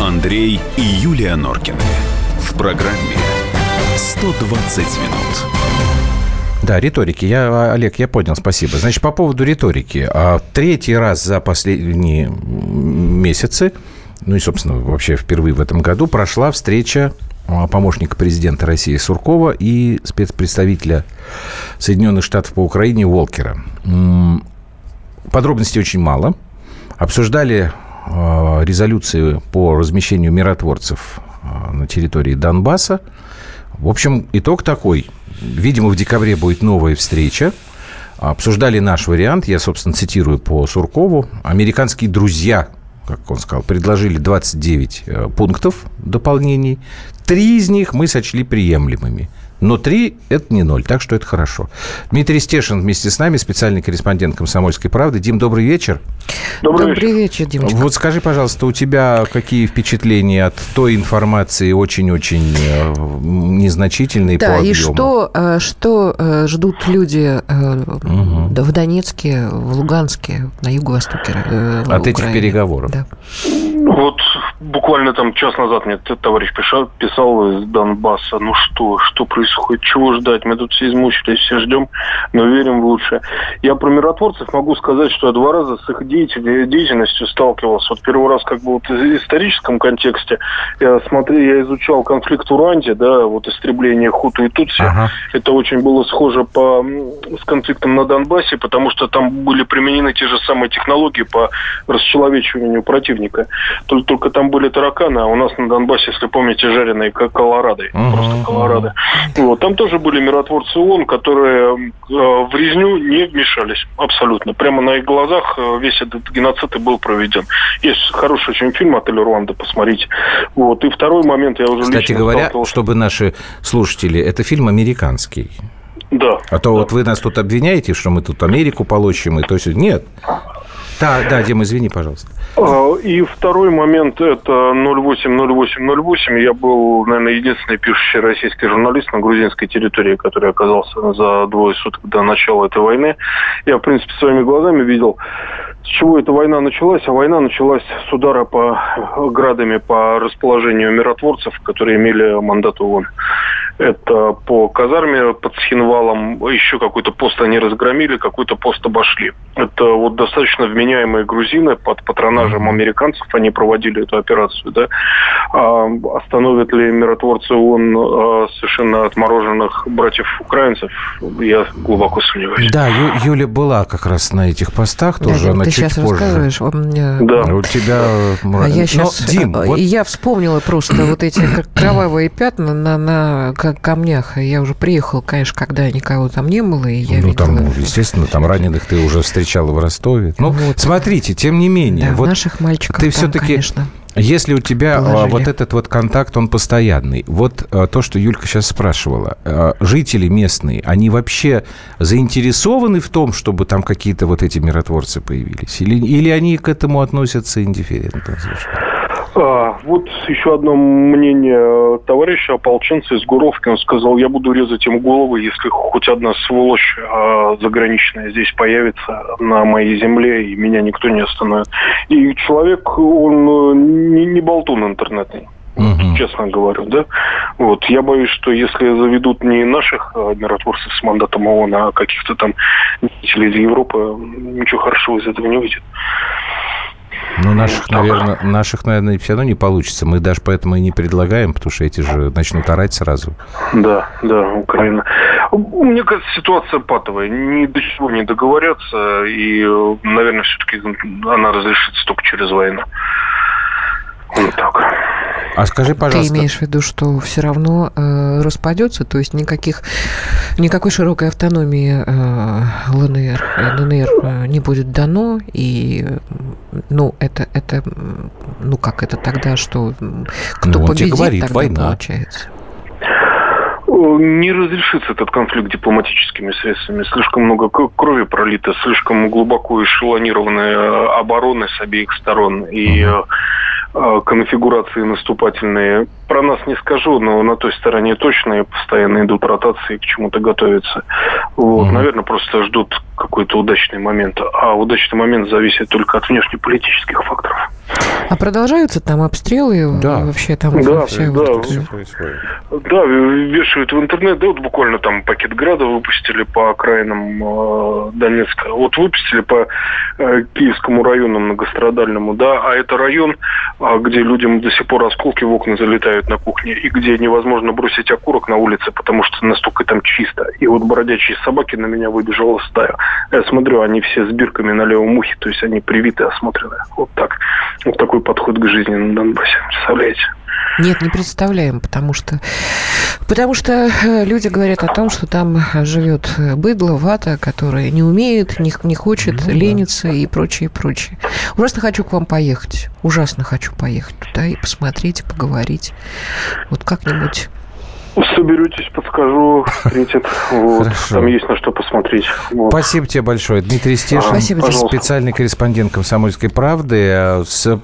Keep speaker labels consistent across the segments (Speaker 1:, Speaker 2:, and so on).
Speaker 1: Андрей и Юлия Норкины. В программе 120 минут.
Speaker 2: Да, риторики. Я, Олег, я понял, спасибо. Значит, по поводу риторики. А, третий раз за последние месяцы, ну и, собственно, вообще впервые в этом году прошла встреча а, помощника президента России Суркова и спецпредставителя Соединенных Штатов по Украине Волкера. Подробностей очень мало. Обсуждали резолюции по размещению миротворцев на территории Донбасса. В общем, итог такой – Видимо, в декабре будет новая встреча. Обсуждали наш вариант. Я, собственно, цитирую по Суркову. Американские друзья, как он сказал, предложили 29 э, пунктов дополнений. Три из них мы сочли приемлемыми. Но три – это не ноль, так что это хорошо. Дмитрий Стешин вместе с нами, специальный корреспондент «Комсомольской правды». Дим, добрый вечер.
Speaker 3: Добрый, добрый вечер,
Speaker 2: вечер Димочка. Вот скажи, пожалуйста, у тебя какие впечатления от той информации очень-очень э, незначительной
Speaker 3: да,
Speaker 2: по объему?
Speaker 3: и что, э, что э, ждут люди угу. в Донецке, в Луганске, на юго-востоке
Speaker 2: От Украины. этих переговоров? Да.
Speaker 4: Вот буквально там час назад мне товарищ писал, писал из Донбасса, ну что, что происходит, чего ждать, мы тут все измучились, все ждем, но верим в лучшее. Я про миротворцев могу сказать, что я два раза с их деятельностью сталкивался. Вот первый раз как бы вот в историческом контексте я смотрел, я изучал конфликт в Уранде, да, вот истребление Хуту и Тутси. Ага. Это очень было схоже по, с конфликтом на Донбассе, потому что там были применены те же самые технологии по расчеловечиванию противника. Только, только там были тараканы, а у нас на Донбассе, если помните, жареные как колорадо. Ага. Просто колорадо. Вот. Там тоже были миротворцы ООН, которые э, в резню не вмешались абсолютно. Прямо на их глазах э, весь этот геноцид и был проведен. Есть хороший очень фильм «Отель Руанда», посмотрите. Вот. И второй момент я уже
Speaker 2: Кстати говоря, чтобы наши слушатели, это фильм американский.
Speaker 4: Да.
Speaker 2: А то
Speaker 4: да.
Speaker 2: вот вы нас тут обвиняете, что мы тут Америку получим, и то есть нет. Да, да, Дим, извини, пожалуйста.
Speaker 4: А, и второй момент – это 080808. Я был, наверное, единственный пишущий российский журналист на грузинской территории, который оказался за двое суток до начала этой войны. Я, в принципе, своими глазами видел, с чего эта война началась. А война началась с удара по градами по расположению миротворцев, которые имели мандат ООН. Это по казарме под Схинвалом. Еще какой-то пост они разгромили, какой-то пост обошли. Это вот достаточно вменяемые грузины под патронажем американцев. Они проводили эту операцию. Да? А остановят ли миротворцы ООН а, совершенно отмороженных братьев-украинцев? Я глубоко сомневаюсь.
Speaker 2: Да, Ю, Юля была как раз на этих постах тоже. Да, она
Speaker 3: сейчас
Speaker 2: позже.
Speaker 3: рассказываешь.
Speaker 2: Да. У тебя...
Speaker 3: А я сейчас... Но, Дим, вот... Я вспомнила просто вот эти кровавые пятна на, на камнях. Я уже приехал, конечно, когда никого там не было, и я
Speaker 2: Ну,
Speaker 3: видела...
Speaker 2: там, естественно, там раненых ты уже встречала в Ростове. Ну, вот. смотрите, тем не менее...
Speaker 3: Да, вот наших мальчиков
Speaker 2: ты все-таки, конечно. Если у тебя положили. вот этот вот контакт, он постоянный, вот а, то, что Юлька сейчас спрашивала, а, жители местные, они вообще заинтересованы в том, чтобы там какие-то вот эти миротворцы появились? Или, или они к этому относятся индифферентно совершенно?
Speaker 4: А, вот еще одно мнение товарища ополченца из Гуровки. Он сказал, я буду резать им головы, если хоть одна сволочь а, заграничная здесь появится на моей земле, и меня никто не остановит. И человек, он э, не, не болтун интернетный. Угу. Честно говорю, да. Вот я боюсь, что если заведут не наших а, миротворцев с мандатом ООН, а каких-то там деятелей из Европы, ничего хорошего из этого не выйдет.
Speaker 2: Ну, наших, наверное, наших, наверное, все равно не получится. Мы даже поэтому и не предлагаем, потому что эти же начнут орать сразу.
Speaker 4: Да, да, Украина. Мне кажется, ситуация патовая. Ни до чего не договорятся. И, наверное, все-таки она разрешится только через войну. Вот так.
Speaker 2: А скажи, пожалуйста...
Speaker 3: Ты имеешь в виду, что все равно э, распадется, то есть никаких, никакой широкой автономии э, ЛНР, ЛНР э, не будет дано, и ну, это, это, ну как это тогда, что кто ну, победит, говорит, тогда война. получается?
Speaker 4: не разрешится этот конфликт дипломатическими средствами. Слишком много крови пролито, слишком глубоко эшелонированные обороны с обеих сторон. И uh-huh конфигурации наступательные про нас не скажу, но на той стороне точно постоянно идут ротации, к чему-то готовятся. Вот, mm-hmm. наверное, просто ждут какой-то удачный момент. А удачный момент зависит только от внешнеполитических факторов.
Speaker 3: А продолжаются там обстрелы?
Speaker 2: Да.
Speaker 3: Вообще там
Speaker 4: да, все да, вот да, вешают в интернет. Да, вот буквально там пакет града выпустили по окраинам э, Донецка. Вот выпустили по э, Киевскому району многострадальному, да, а это район, э, где людям до сих пор осколки в окна залетают на кухне, и где невозможно бросить окурок на улице, потому что настолько там чисто. И вот бродячие собаки на меня выбежала стая. Я смотрю, они все с бирками на левом ухе, то есть они привиты, осмотренные. Вот так. Вот такой подход к жизни на Донбассе. Представляете?
Speaker 3: Нет, не представляем, потому что, потому что э, люди говорят о том, что там живет быдло, вата, которая не умеет, не, не хочет, ну, ленится да. и прочее, прочее. Ужасно хочу к вам поехать. Ужасно хочу поехать туда и посмотреть, и поговорить. Вот как-нибудь
Speaker 4: Соберетесь, подскажу, встретят. Вот. Хорошо. Там есть на что посмотреть.
Speaker 2: Вот. Спасибо тебе большое. Дмитрий Стешин, а, специальный корреспондент «Комсомольской правды». Э, с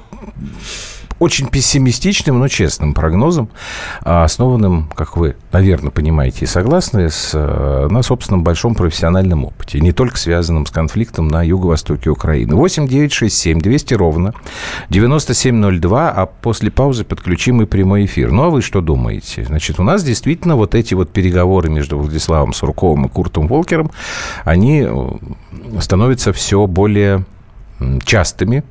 Speaker 2: очень пессимистичным, но честным прогнозом, а, основанным, как вы, наверное, понимаете и согласны, с, э, на собственном большом профессиональном опыте, не только связанном с конфликтом на юго-востоке Украины. 8 9 6 7 200 ровно 9702, а после паузы подключим и прямой эфир. Ну, а вы что думаете? Значит, у нас действительно вот эти вот переговоры между Владиславом Сурковым и Куртом Волкером, они э, становятся все более частыми,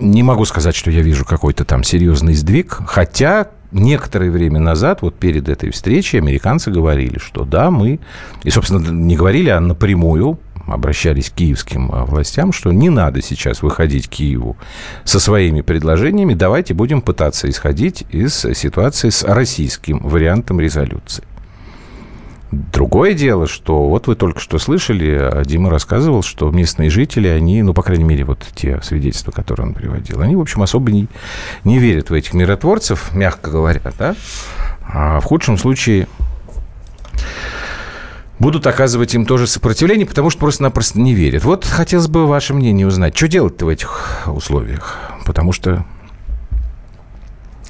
Speaker 2: не могу сказать, что я вижу какой-то там серьезный сдвиг, хотя некоторое время назад, вот перед этой встречей, американцы говорили, что да, мы, и, собственно, не говорили, а напрямую обращались к киевским а, властям, что не надо сейчас выходить Киеву со своими предложениями, давайте будем пытаться исходить из ситуации с российским вариантом резолюции. Другое дело, что вот вы только что слышали, а Дима рассказывал, что местные жители, они, ну, по крайней мере, вот те свидетельства, которые он приводил, они, в общем, особо не, не верят в этих миротворцев, мягко говоря, да, а в худшем случае будут оказывать им тоже сопротивление, потому что просто-напросто не верят. Вот хотелось бы ваше мнение узнать, что делать-то в этих условиях? Потому что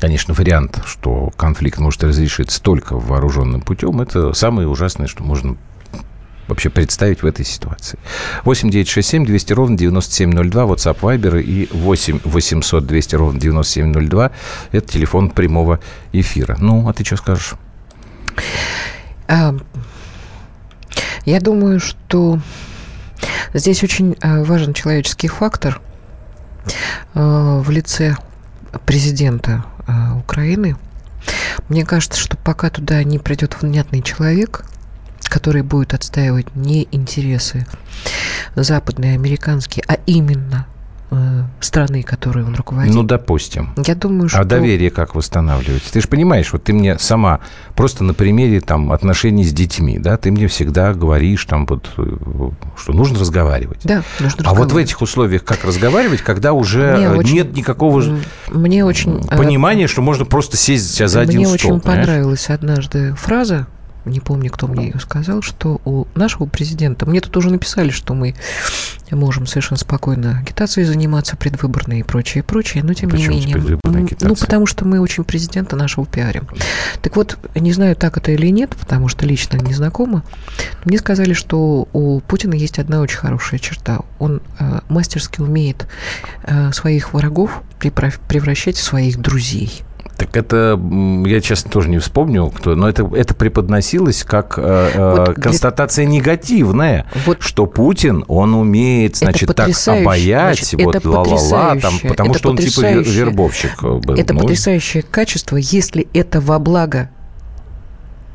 Speaker 2: Конечно, вариант, что конфликт может разрешиться только вооруженным путем, это самое ужасное, что можно вообще представить в этой ситуации. 8 9 6 7 200 ровно 9702, WhatsApp Viber и 8 800 200 ровно 9702. Это телефон прямого эфира. Ну, а ты что скажешь?
Speaker 3: А, я думаю, что здесь очень а, важен человеческий фактор а, в лице президента Украины. Мне кажется, что пока туда не придет внятный человек, который будет отстаивать не интересы западные, американские, а именно страны, которой он руководит.
Speaker 2: Ну, допустим.
Speaker 3: Я думаю, а что...
Speaker 2: А доверие как восстанавливается? Ты же понимаешь, вот ты мне сама просто на примере там отношений с детьми, да, ты мне всегда говоришь там вот, э, что нужно разговаривать.
Speaker 3: Да, нужно
Speaker 2: А вот в этих условиях как разговаривать, когда уже мне нет очень, никакого
Speaker 3: мне очень,
Speaker 2: э, понимания, что можно просто сесть за один
Speaker 3: мне
Speaker 2: стол.
Speaker 3: Мне очень понимаешь? понравилась однажды фраза, не помню, кто мне ее сказал, что у нашего президента, мне тут уже написали, что мы можем совершенно спокойно агитацией заниматься, предвыборной и прочее, и прочее, но тем Почему не менее... Ну, потому что мы очень президента нашего пиарим. Так вот, не знаю, так это или нет, потому что лично не знакома, мне сказали, что у Путина есть одна очень хорошая черта. Он э, мастерски умеет э, своих врагов превращать в своих друзей.
Speaker 2: Так это, я честно тоже не вспомню, кто, но это, это преподносилось как э, э вот констатация для... негативная, вот что Путин, он умеет, значит, так обаять, значит, вот ла-ла-ла, там, потому это что он типа вербовщик был.
Speaker 3: Это ну... потрясающее качество, если это во благо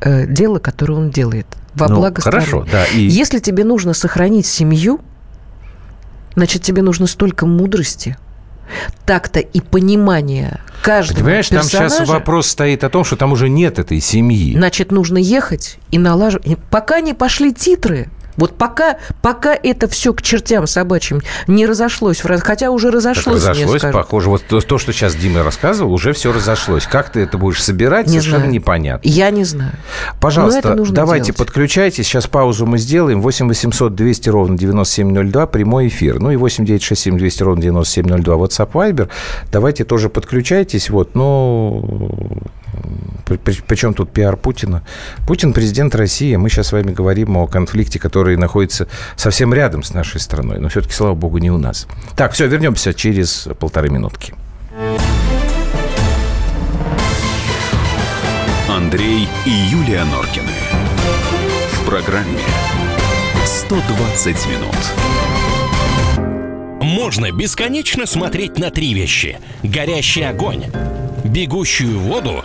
Speaker 3: э, дела, которое он делает, во ну, благо
Speaker 2: хорошо,
Speaker 3: страны.
Speaker 2: да. И...
Speaker 3: Если тебе нужно сохранить семью, значит, тебе нужно столько мудрости, так-то и понимание каждого Понимаешь, персонажа,
Speaker 2: там сейчас вопрос стоит о том, что там уже нет этой семьи.
Speaker 3: Значит, нужно ехать и налаживать. Пока не пошли титры, Вот пока, пока это все к чертям собачьим не разошлось, хотя уже разошлось.
Speaker 2: Так разошлось, похоже. Вот то, то, что сейчас Дима рассказывал, уже все разошлось. Как ты это будешь собирать, не совершенно знаю. непонятно.
Speaker 3: Я не знаю.
Speaker 2: Пожалуйста, давайте делать. подключайтесь. Сейчас паузу мы сделаем. 8 800 200 ровно 9702, прямой эфир. Ну и 8 967 200 ровно 9702, WhatsApp, Viber. Давайте тоже подключайтесь. Вот, ну, причем тут пиар Путина? Путин президент России. Мы сейчас с вами говорим о конфликте, который находится совсем рядом с нашей страной. Но все-таки, слава богу, не у нас. Так, все, вернемся через полторы минутки.
Speaker 1: Андрей и Юлия Норкины. В программе 120 минут.
Speaker 5: Можно бесконечно смотреть на три вещи. Горящий огонь, бегущую воду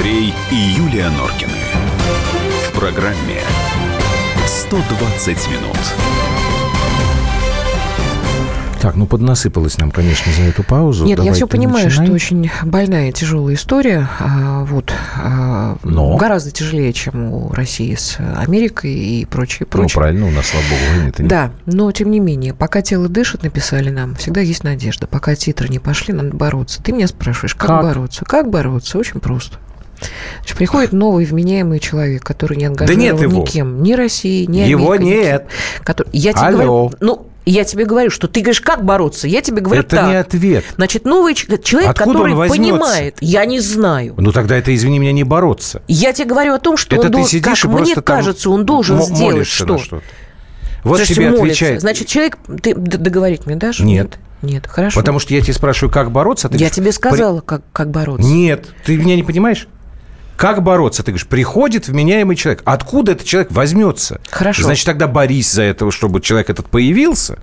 Speaker 1: Андрей и Юлия Норкины. В программе 120 минут.
Speaker 2: Так, ну поднасыпалось нам, конечно, за эту паузу.
Speaker 3: Нет, Давай я все понимаю, начинай. что очень больная, тяжелая история. А, вот. А, Но? Гораздо тяжелее, чем у России с Америкой и прочее, ну, прочее.
Speaker 2: Ну, правильно, у нас, слава богу, войны-то нет.
Speaker 3: Да, но тем не менее, пока тело дышит, написали нам, всегда есть надежда. Пока титры не пошли, надо бороться. Ты меня спрашиваешь, как, как? бороться? Как бороться? Очень просто. Значит, приходит новый вменяемый человек, который не ангажирован да нет его. никем, ни России, ни Америкой.
Speaker 2: Его нет.
Speaker 3: Который... Я тебе Алло. говорю, ну, я тебе говорю, что ты говоришь, как бороться? Я тебе говорю
Speaker 2: это
Speaker 3: так.
Speaker 2: не ответ.
Speaker 3: Значит, новый человек, Откуда который понимает, я не знаю.
Speaker 2: Ну тогда это, извини меня, не бороться.
Speaker 3: Я тебе говорю о том, что это он должен, как мне кажется, он должен сделать что. что
Speaker 2: вот Слушайте, тебе молится. отвечает.
Speaker 3: Значит, человек, ты договорить мне дашь?
Speaker 2: Нет.
Speaker 3: Нет, хорошо.
Speaker 2: Потому что я тебе спрашиваю, как бороться. А ты
Speaker 3: я говоришь, тебе сказала, при... как, как бороться.
Speaker 2: Нет, ты меня не понимаешь? Как бороться? Ты говоришь, приходит вменяемый человек. Откуда этот человек возьмется?
Speaker 3: Хорошо.
Speaker 2: Значит, тогда борись за этого, чтобы человек этот появился.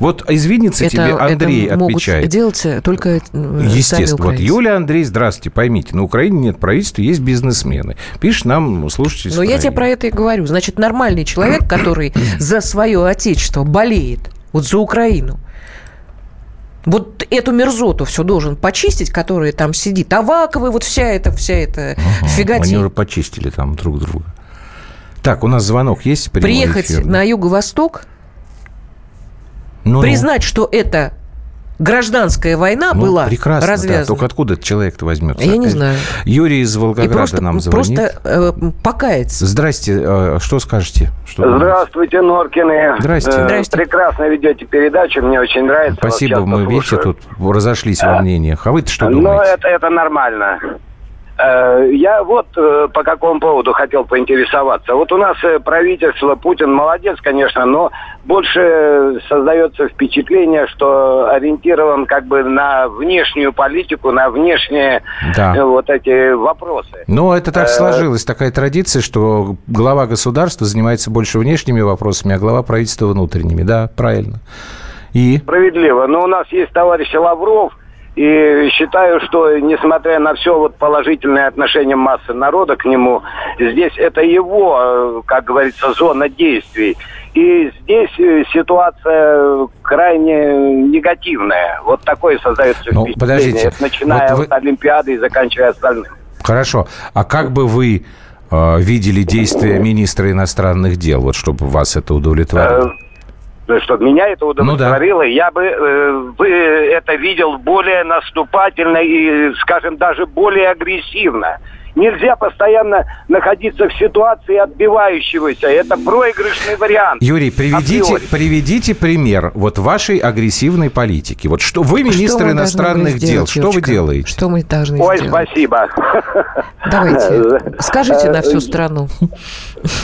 Speaker 2: Вот извинится это, тебе Андрей это отвечает.
Speaker 3: могут делать только э,
Speaker 2: Естественно. вот Юлия Андрей, здравствуйте, поймите, на Украине нет правительства, есть бизнесмены. Пишет нам слушайте.
Speaker 3: Но я тебе про это и говорю. Значит, нормальный человек, который за свое отечество болеет, вот за Украину, вот эту мерзоту все должен почистить, которая там сидит. Аваковый, вот вся эта, вся эта ага, фиготень.
Speaker 2: Они уже почистили там друг друга. Так, у нас звонок есть?
Speaker 3: Приехать эфир, на юго-восток, ну, признать, что это гражданская война ну, была прекрасно, развязана. Да.
Speaker 2: Только откуда этот человек-то возьмется?
Speaker 3: Я опять? не знаю.
Speaker 2: Юрий из Волгограда просто, нам звонит.
Speaker 3: Просто э, покаяться.
Speaker 2: Здрасте. Э, что скажете? Что
Speaker 6: Здравствуйте, Норкины.
Speaker 2: Здрасте. Э,
Speaker 3: Здрасте.
Speaker 6: Прекрасно ведете передачу, мне очень нравится.
Speaker 2: Спасибо, мы, слушаю. видите, тут разошлись а, во мнениях. А вы-то что
Speaker 6: ну, думаете? Ну, это, это нормально. Э, я вот э, по какому поводу хотел поинтересоваться. Вот у нас э, правительство, Путин молодец, конечно, но больше создается впечатление, что ориентирован как бы на внешнюю политику, на внешние да. вот эти вопросы.
Speaker 2: Ну, это так сложилось, такая традиция, что глава государства занимается больше внешними вопросами, а глава правительства внутренними. Да, правильно.
Speaker 6: И? Справедливо. Но у нас есть товарищ Лавров – и считаю, что несмотря на все вот положительное отношение массы народа к нему, здесь это его, э, как говорится, зона действий. И здесь э, ситуация крайне негативная. Вот такое создается ну, впечатление. Подождите. Это начиная вот вы... от Олимпиады и заканчивая остальным.
Speaker 2: Хорошо. А как бы вы э, видели действия министра иностранных дел, вот чтобы вас это удовлетворило? Э,
Speaker 6: чтобы меня это удовлетворило, ну, да. я бы э, вы это видел более наступательно и, скажем, даже более агрессивно. Нельзя постоянно находиться в ситуации отбивающегося. Это проигрышный вариант.
Speaker 2: Юрий, приведите, приведите пример вот вашей агрессивной политики. Вот что вы министр что иностранных дел, что вы делаете?
Speaker 3: Что мы должны
Speaker 6: Ой,
Speaker 3: сделать?
Speaker 6: спасибо.
Speaker 3: Давайте, скажите на всю страну.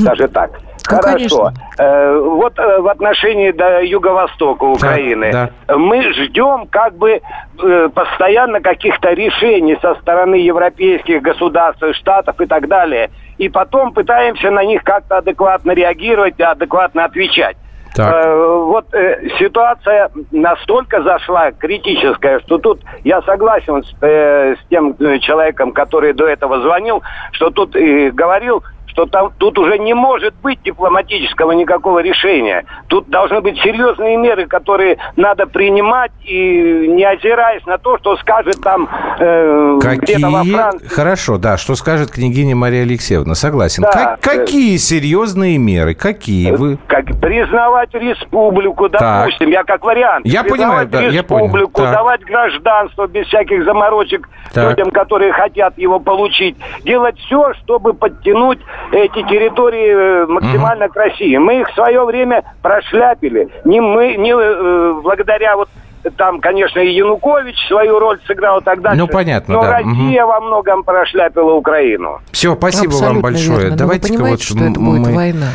Speaker 6: Даже так.
Speaker 3: Ну,
Speaker 6: Хорошо. Э, вот э, в отношении до юго-востока Украины
Speaker 2: да.
Speaker 6: мы ждем как бы э, постоянно каких-то решений со стороны европейских государств, штатов и так далее. И потом пытаемся на них как-то адекватно реагировать, адекватно отвечать.
Speaker 2: Так.
Speaker 6: Э, вот э, ситуация настолько зашла критическая, что тут я согласен с, э, с тем э, человеком, который до этого звонил, что тут и говорил, что там тут уже не может быть дипломатического никакого решения. Тут должны быть серьезные меры, которые надо принимать и не озираясь на то, что скажет там э, где-то во
Speaker 2: Какие...
Speaker 6: Франции.
Speaker 2: Хорошо, да, что скажет княгиня Мария Алексеевна, согласен.
Speaker 6: Да.
Speaker 2: Как- какие серьезные меры? Какие? Вы...
Speaker 6: Как признавать республику,
Speaker 2: Так.
Speaker 6: допустим, я как вариант.
Speaker 2: Я понимаю,
Speaker 6: признавать
Speaker 2: да, я понял.
Speaker 6: республику,
Speaker 2: Так.
Speaker 6: давать гражданство без всяких заморочек
Speaker 2: Так.
Speaker 6: людям, которые хотят его получить. Делать все, чтобы подтянуть эти территории э, максимально к России. Мы их в свое время прошляпили. Не мы, не э, благодаря вот там, конечно, и Янукович свою роль сыграл и так дальше.
Speaker 2: Ну, понятно,
Speaker 6: Но
Speaker 2: да.
Speaker 6: Россия во многом прошляпила Украину.
Speaker 2: Все, спасибо вам
Speaker 3: Абсолютно
Speaker 2: большое.
Speaker 3: верно. Но
Speaker 2: Давайте
Speaker 3: вы понимаете, что это будет война?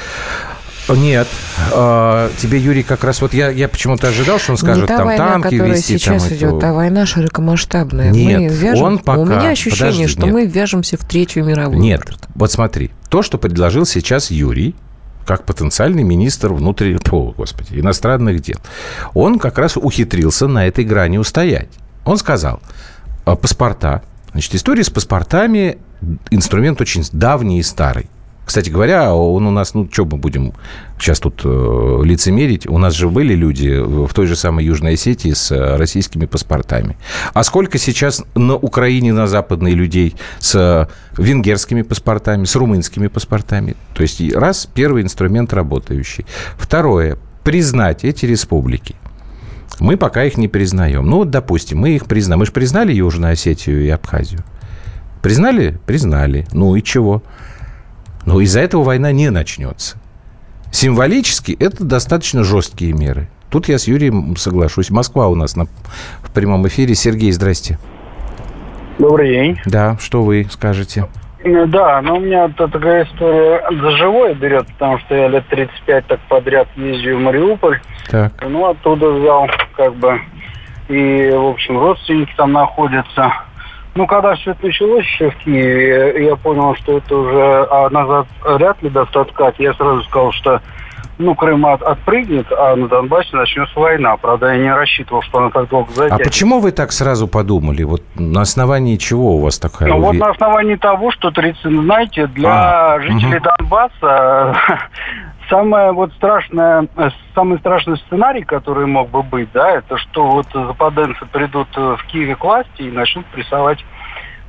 Speaker 2: Нет. А, тебе, Юрий, как раз вот я, я почему-то ожидал, что он скажет,
Speaker 3: не та
Speaker 2: там
Speaker 3: война,
Speaker 2: танки
Speaker 3: которая
Speaker 2: вести.
Speaker 3: сейчас
Speaker 2: там,
Speaker 3: идет,
Speaker 2: эту-
Speaker 3: а война широкомасштабная.
Speaker 2: Нет,
Speaker 3: мы вяжем...
Speaker 2: он пока-
Speaker 3: У меня ощущение,
Speaker 2: подожди,
Speaker 3: что
Speaker 2: нет.
Speaker 3: мы вяжемся в Третью мировую.
Speaker 2: Нет, вот смотри, то, что предложил сейчас Юрий, как потенциальный министр внутренних, о, господи, иностранных дел, он как раз ухитрился на этой грани устоять. Он сказал, а, паспорта, значит, история с паспортами инструмент очень давний и старый. Кстати говоря, он у нас, ну, что мы будем сейчас тут э, лицемерить? У нас же были люди в той же самой Южной Осетии с э, российскими паспортами. А сколько сейчас на Украине, на Западной людей с э, венгерскими паспортами, с румынскими паспортами? То есть, раз, первый инструмент работающий. Второе, признать эти республики. Мы пока их не признаем. Ну, вот, допустим, мы их признаем. Мы же признали Южную Осетию и Абхазию. Признали? Признали. Ну и чего? Но из-за этого война не начнется. Символически это достаточно жесткие меры. Тут я с Юрием соглашусь. Москва у нас на, в прямом эфире. Сергей, здрасте.
Speaker 7: Добрый день.
Speaker 2: Да, что вы скажете?
Speaker 7: Ну Да, но у меня такая история за живое берет, потому что я лет 35 так подряд езжу в Мариуполь.
Speaker 2: Так.
Speaker 7: Ну, оттуда взял, как бы, и, в общем, родственники там находятся. Ну, когда все это началось еще в Киеве, я понял, что это уже а назад вряд ли даст откат. Я сразу сказал, что ну, Крым от- отпрыгнет, а на Донбассе начнется война. Правда, я не рассчитывал, что она так долго
Speaker 2: А
Speaker 7: затянет.
Speaker 2: почему вы так сразу подумали? Вот на основании чего у вас такая
Speaker 7: Ну вот
Speaker 2: уве-
Speaker 7: на основании того, что 30, знаете, для
Speaker 2: А,
Speaker 7: жителей Донбасса самое вот страшное, самый страшный сценарий, который мог бы быть, да, это что вот западенцы придут в Киеве к власти и начнут прессовать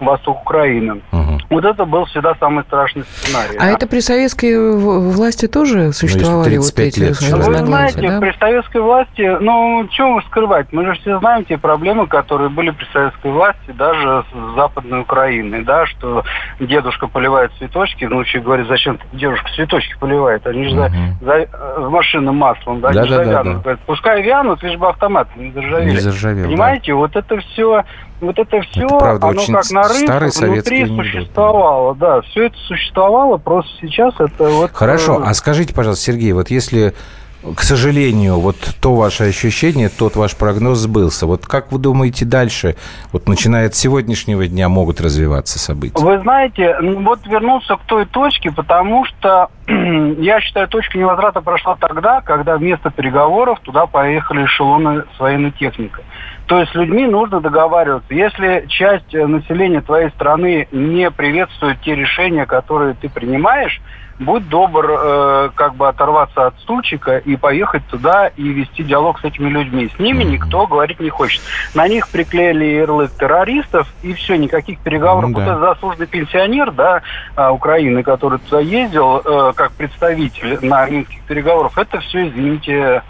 Speaker 7: восток Украины.
Speaker 2: Мгм.
Speaker 7: Вот это был всегда самый страшный сценарий.
Speaker 3: А
Speaker 7: да.
Speaker 3: это при советской власти тоже существовали вот
Speaker 2: 35
Speaker 3: эти
Speaker 2: лет?
Speaker 7: Ну, Вы знаете,
Speaker 3: да?
Speaker 7: при советской власти, ну, чего скрывать, мы же все знаем те проблемы, которые были при советской власти, даже с Западной Украиной, да, что дедушка поливает цветочки, ну, вообще говорит, зачем дедушка цветочки поливает, они же за,
Speaker 2: Мгм.
Speaker 7: за, э, с машинным маслом, да,
Speaker 2: Да,
Speaker 7: они
Speaker 2: да,
Speaker 7: же
Speaker 2: да,
Speaker 7: завянут.
Speaker 2: да.
Speaker 7: Говорят, пускай вянут, лишь бы автомат не заржавели.
Speaker 2: Не заржавел, да.
Speaker 7: Понимаете, вот это все, вот это все,
Speaker 2: Это правда
Speaker 7: оно как на
Speaker 2: старый
Speaker 7: рынке внутри
Speaker 2: анекдот,
Speaker 7: существовало, да, все это существовало, просто сейчас это вот...
Speaker 2: Хорошо,
Speaker 7: э,
Speaker 2: а скажите, пожалуйста, Сергей, вот если, к сожалению, вот то ваше ощущение, тот ваш прогноз сбылся, вот как вы думаете дальше, вот начиная от сегодняшнего дня, могут развиваться события?
Speaker 7: Вы знаете, ну, вот вернуться к той точке, потому что я считаю, точка невозврата прошла тогда, когда вместо переговоров туда поехали эшелоны с военной техникой. То есть с людьми нужно договариваться. Если часть э, населения твоей страны не приветствует те решения, которые ты принимаешь, будь добр э, как бы оторваться от стульчика и поехать туда и вести диалог с этими людьми. С ними никто говорить не хочет. На них приклеили ярлык террористов, и все, никаких переговоров.
Speaker 2: Ну да.
Speaker 7: Вот этот заслуженный пенсионер да, а, Украины, который туда ездил э, как представитель на минских переговорах, это все, извините,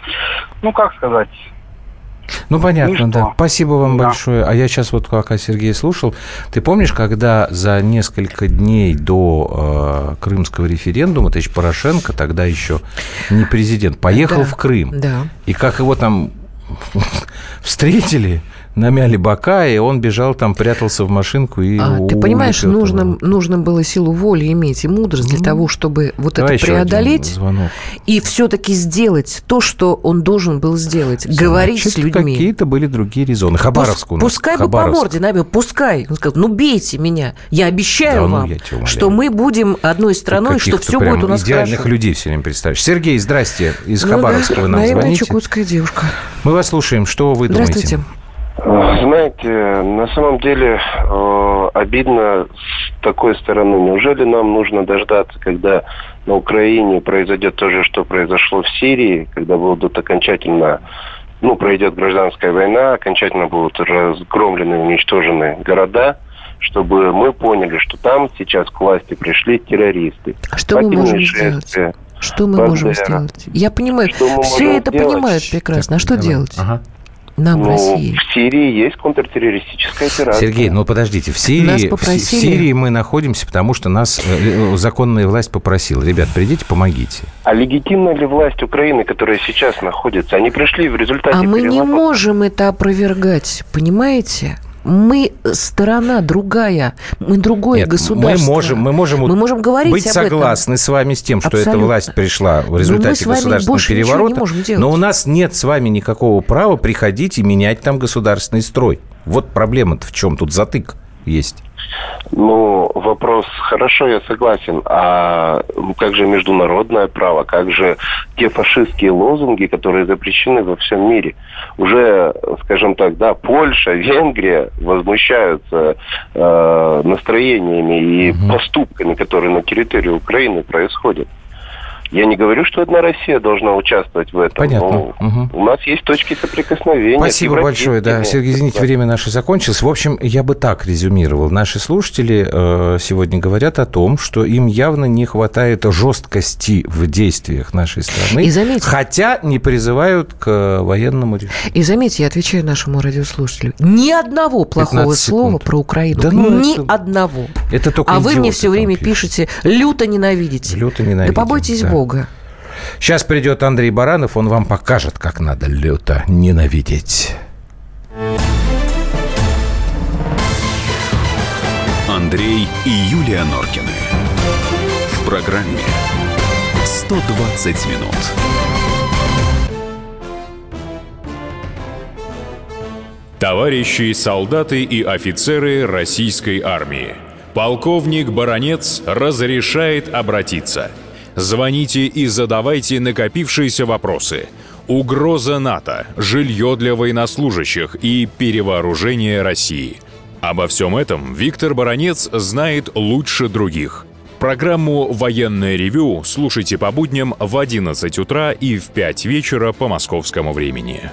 Speaker 7: ну как сказать,
Speaker 2: Ну, понятно,
Speaker 7: Ничто.
Speaker 2: да. Спасибо вам
Speaker 7: Да.
Speaker 2: большое. А я сейчас вот пока Сергей слушал, ты помнишь, когда за несколько дней до э, крымского референдума, товарищ Порошенко, тогда еще не президент, поехал
Speaker 3: Да.
Speaker 2: в Крым.
Speaker 3: Да.
Speaker 2: И как его там встретили, намяли бока, и он бежал там, прятался в машинку и
Speaker 3: А, ты понимаешь, нужно, нужно было силу воли иметь и мудрость для того, чтобы вот
Speaker 2: Давай
Speaker 3: это преодолеть и все-таки сделать то, что он должен был сделать. говорить
Speaker 2: Значит,
Speaker 3: с людьми.
Speaker 2: Какие-то были другие резоны. Хабаровск у нас.
Speaker 3: Пускай бы по морде набил, пускай. Он сказал, ну бейте меня. Я обещаю
Speaker 2: Да ну,
Speaker 3: вам,
Speaker 2: я
Speaker 3: что мы будем одной страной, что все будет у нас
Speaker 2: идеальных
Speaker 3: хорошо.
Speaker 2: людей все время представляешь. Сергей, здрасте, из
Speaker 3: Ну да,
Speaker 2: Хабаровска вы нам
Speaker 3: наивная
Speaker 2: звоните.
Speaker 3: чукотская девушка.
Speaker 2: Мы вас слушаем. Что вы
Speaker 3: Здравствуйте.
Speaker 2: думаете?
Speaker 8: Знаете, на самом деле э, обидно с такой стороны. Неужели нам нужно дождаться, когда на Украине произойдет то же, что произошло в Сирии, когда будут окончательно, ну, пройдет гражданская война, окончательно будут разгромлены, уничтожены города, чтобы мы поняли, что там сейчас к власти пришли террористы.
Speaker 3: А что мы можем сделать? Что мы можем
Speaker 8: Бандера.
Speaker 3: сделать? Я понимаю, все
Speaker 8: можем
Speaker 3: это
Speaker 8: сделать?
Speaker 3: понимают прекрасно. А что
Speaker 2: Давай.
Speaker 3: делать
Speaker 2: Ага.
Speaker 3: Нам,
Speaker 8: Ну,
Speaker 3: России?
Speaker 8: в Сирии есть контртеррористическая операция.
Speaker 2: Сергей, ну подождите, в Сирии, в Сирии мы находимся, потому что нас э, э, законная власть попросила. Ребят, придите, помогите.
Speaker 8: А легитимна ли власть Украины, которая сейчас находится? Они пришли в результате
Speaker 3: А мы не можем это опровергать, понимаете? Мы сторона другая, мы другое
Speaker 2: Нет,
Speaker 3: государство.
Speaker 2: мы можем, мы можем,
Speaker 3: Мы можем говорить
Speaker 2: быть согласны с вами с тем, что эта
Speaker 3: Абсолютно.
Speaker 2: власть пришла в результате государственного переворота, но у нас нет с вами никакого права приходить и менять там государственный строй. Вот проблема-то в чем тут затык есть.
Speaker 8: Ну, вопрос, хорошо, я согласен. А как же международное право? Как же те фашистские лозунги, которые запрещены во всем мире? Уже, скажем так, да, Польша, Венгрия возмущаются э, настроениями и поступками, которые на территории Украины происходят. Я не говорю, что одна Россия должна участвовать в этом.
Speaker 2: Понятно.
Speaker 8: но
Speaker 2: Мгм.
Speaker 8: У нас есть точки соприкосновения.
Speaker 2: Спасибо большое. Да. Сергей, извините, время наше закончилось. В общем, я бы так резюмировал. Наши слушатели э, сегодня говорят о том, что им явно не хватает жесткости в действиях нашей страны,
Speaker 3: И заметьте-
Speaker 2: хотя не призывают к военному решению.
Speaker 3: И заметьте, я отвечаю нашему радиослушателю, ни одного плохого
Speaker 2: 15 секунд.
Speaker 3: слова про Украину.
Speaker 2: Да ну
Speaker 3: ни
Speaker 2: это-
Speaker 3: одного.
Speaker 2: Это только
Speaker 3: А вы мне все время пишете, люто ненавидите.
Speaker 2: Люто ненавидим,
Speaker 3: Да побойтесь
Speaker 2: да.
Speaker 3: Бога.
Speaker 2: Сейчас придет Андрей Баранов, он вам покажет, как надо люто ненавидеть.
Speaker 1: Андрей и Юлия Норкины. В программе 120 минут.
Speaker 9: Товарищи солдаты и офицеры российской армии. Полковник Баронец разрешает обратиться. Звоните и задавайте накопившиеся вопросы. Угроза НАТО, жилье для военнослужащих и перевооружение России. Обо всем этом Виктор Баронец знает лучше других. Программу «Военное ревю» слушайте по будням в 11 утра и в 5 вечера по московскому времени.